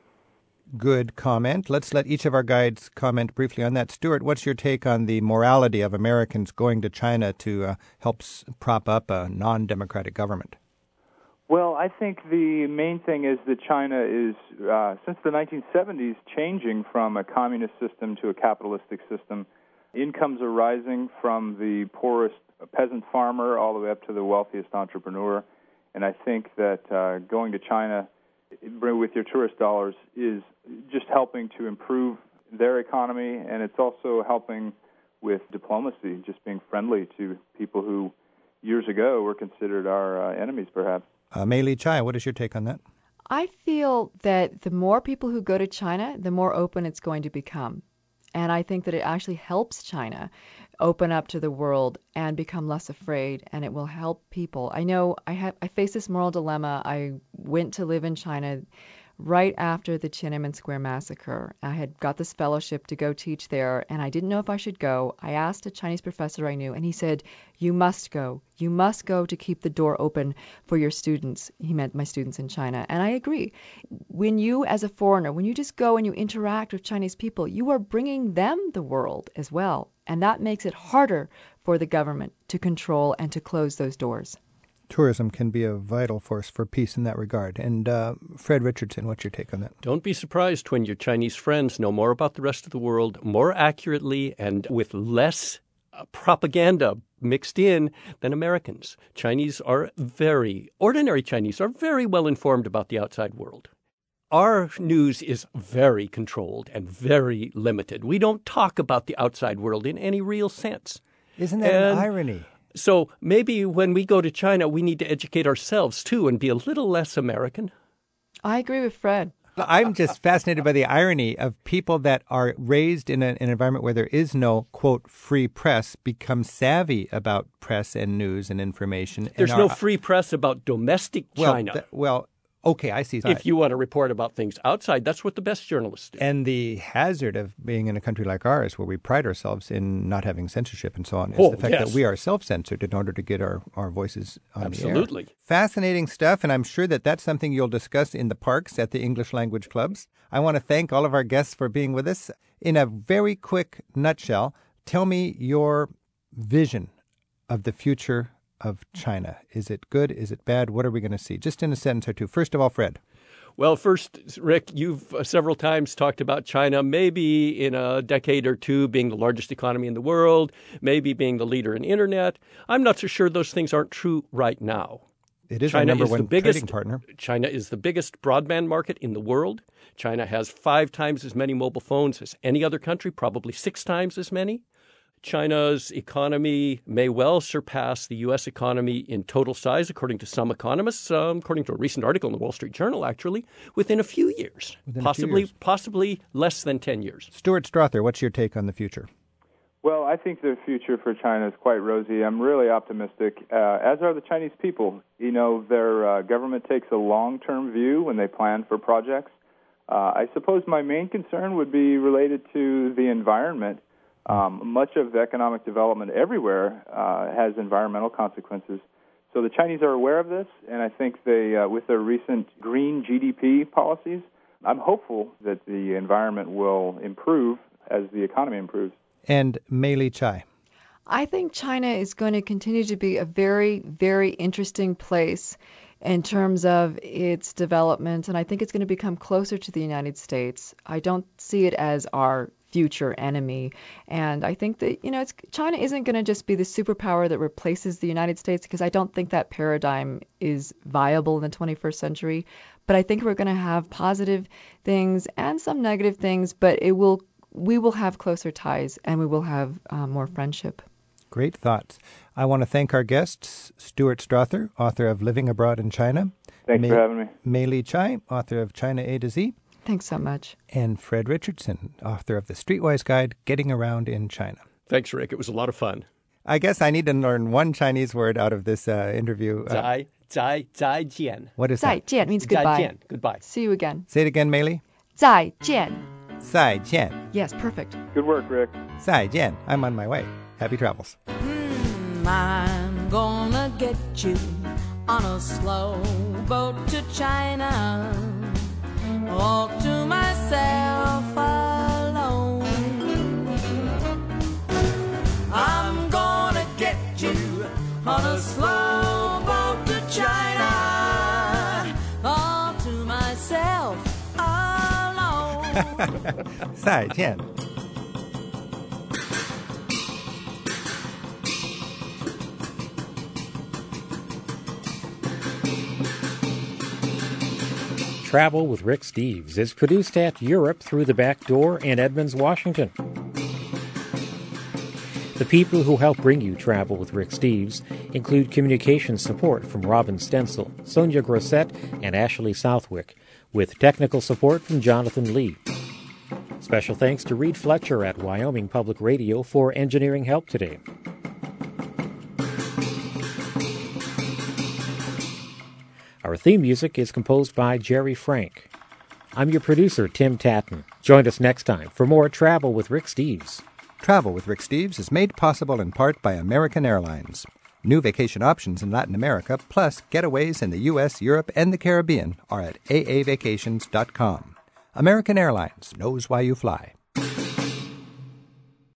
Good comment. Let's let each of our guides comment briefly on that. Stuart, what's your take on the morality of Americans going to China to uh, help prop up a non democratic government? Well, I think the main thing is that China is, uh, since the 1970s, changing from a communist system to a capitalistic system. Incomes are rising from the poorest peasant farmer all the way up to the wealthiest entrepreneur. And I think that uh, going to China with your tourist dollars is just helping to improve their economy, and it's also helping with diplomacy, just being friendly to people who years ago were considered our uh, enemies, perhaps. Uh, Mei Li Chai, what is your take on that? I feel that the more people who go to China, the more open it's going to become. And I think that it actually helps China open up to the world and become less afraid and it will help people. I know I have I face this moral dilemma. I went to live in China right after the Tiananmen Square massacre. I had got this fellowship to go teach there, and I didn't know if I should go. I asked a Chinese professor I knew, and he said, You must go. You must go to keep the door open for your students. He meant my students in China. And I agree. When you, as a foreigner, when you just go and you interact with Chinese people, you are bringing them the world as well. And that makes it harder for the government to control and to close those doors tourism can be a vital force for peace in that regard. And uh, Fred Richardson, what's your take on that? Don't be surprised when your Chinese friends know more about the rest of the world more accurately and with less uh, propaganda mixed in than Americans. Chinese are very, ordinary Chinese are very well informed about the outside world. Our news is very controlled and very limited. We don't talk about the outside world in any real sense. Isn't that and an irony? So maybe when we go to China, we need to educate ourselves too and be a little less American. I agree with Fred. I'm just fascinated by the irony of people that are raised in a, an environment where there is no quote free press become savvy about press and news and information. There's and no uh, free press about domestic well, China. th- well, okay, I see. If you want to report about things outside, that's what the best journalists do. And the hazard of being in a country like ours, where we pride ourselves in not having censorship and so on, is Oh, the fact yes. that we are self-censored in order to get our, our voices on Absolutely. the air. Fascinating stuff, and I'm sure that that's something you'll discuss in the parks at the English language clubs. I want to thank all of our guests for being with us. In a very quick nutshell, tell me your vision of the future of China. Is it good? Is it bad? What are we going to see? Just in a sentence or two. First of all, Fred. Well, first, Rick, you've uh, several times talked about China maybe in a decade or two being the largest economy in the world, maybe being the leader in internet. I'm not so sure those things aren't true right now. It is China is the biggest trading partner. China is the biggest broadband market in the world. China has five times as many mobile phones as any other country, probably six times as many. China's economy may well surpass the U.S. economy in total size, according to some economists, um, according to a recent article in the Wall Street Journal, actually, within a few years, Within possibly years. possibly less than ten years. Stuart Strother, what's your take on the future? Well, I think the future for China is quite rosy. I'm really optimistic, uh, as are the Chinese people. You know, their uh, government takes a long-term view when they plan for projects. Uh, I suppose my main concern would be related to the environment. Um, much of the economic development everywhere uh, has environmental consequences. So the Chinese are aware of this, and I think they, uh, with their recent green GDP policies, I'm hopeful that the environment will improve as the economy improves. And Mei Li Chai. I think China is going to continue to be a very, very interesting place in terms of its development, and I think it's going to become closer to the United States. I don't see it as our future enemy, and I think that you know it's, China isn't going to just be the superpower that replaces the United States because I don't think that paradigm is viable in the 21st century. But I think we're going to have positive things and some negative things, but it will we will have closer ties and we will have uh, more friendship. Great thoughts. I want to thank our guests, Stuart Strother, author of Living Abroad in China. Thanks for having me. Mei Li Chai, author of China A to Z. Thanks so much. And Fred Richardson, author of The Streetwise Guide Getting Around in China. Thanks, Rick. It was a lot of fun. I guess I need to learn one Chinese word out of this uh, interview. Uh, zai, zai, zai jian. What is zai, that? Zai jian means goodbye. Zai jian, goodbye. See you again. Say it again, Mei Li. Zai jian. Zai jian. Yes, perfect. Good work, Rick. Zai jian. I'm on my way. Happy travels. Hmm, I'm gonna get you on a slow boat to China to myself alone. I'm gonna get you on a slow boat to China, all to myself alone. 再见. Travel with Rick Steves is produced at Europe Through the Back Door in Edmonds, Washington. The people who help bring you Travel with Rick Steves include communication support from Robin Stencil, Sonia Grosset, and Ashley Southwick, with technical support from Jonathan Lee. Special thanks to Reed Fletcher at Wyoming Public Radio for engineering help today. Our theme music is composed by Jerry Frank. I'm your producer, Tim Tattan. Join us next time for more Travel with Rick Steves. Travel with Rick Steves is made possible in part by American Airlines. New vacation options in Latin America, plus getaways in the U.S., Europe, and the Caribbean, are at aavacations.com. American Airlines knows why you fly.